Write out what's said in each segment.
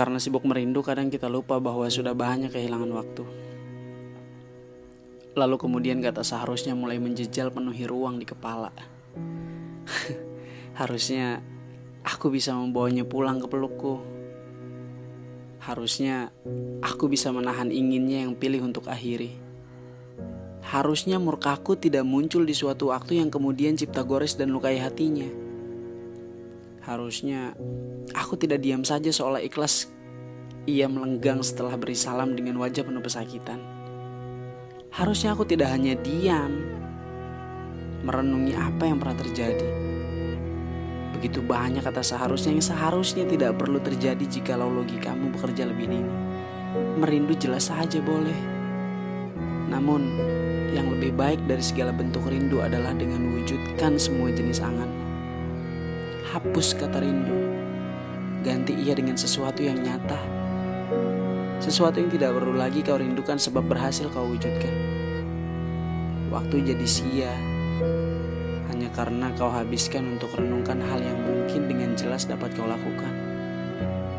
Karena sibuk merindu, kadang kita lupa bahwa sudah banyak kehilangan waktu. Lalu kemudian kata seharusnya mulai menjejal penuhi ruang di kepala. Harusnya aku bisa membawanya pulang ke pelukku. Harusnya aku bisa menahan inginnya yang pilih untuk akhiri. Harusnya murkaku tidak muncul di suatu waktu yang kemudian cipta gores dan lukai hatinya. Harusnya aku tidak diam saja seolah ikhlas ia melenggang setelah beri salam dengan wajah penuh pesakitan. Harusnya aku tidak hanya diam, merenungi apa yang pernah terjadi Begitu banyak kata seharusnya yang seharusnya tidak perlu terjadi jikalau logikamu bekerja lebih dini. Merindu jelas saja boleh. Namun, yang lebih baik dari segala bentuk rindu adalah dengan wujudkan semua jenis angan. Hapus kata rindu. Ganti ia dengan sesuatu yang nyata. Sesuatu yang tidak perlu lagi kau rindukan sebab berhasil kau wujudkan. Waktu jadi sia, hanya karena kau habiskan untuk renungkan hal yang mungkin dengan jelas dapat kau lakukan.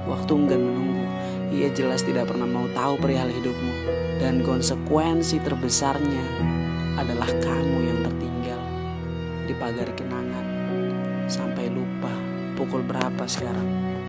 Waktu enggan menunggu, ia jelas tidak pernah mau tahu perihal hidupmu, dan konsekuensi terbesarnya adalah kamu yang tertinggal di pagar kenangan sampai lupa pukul berapa sekarang.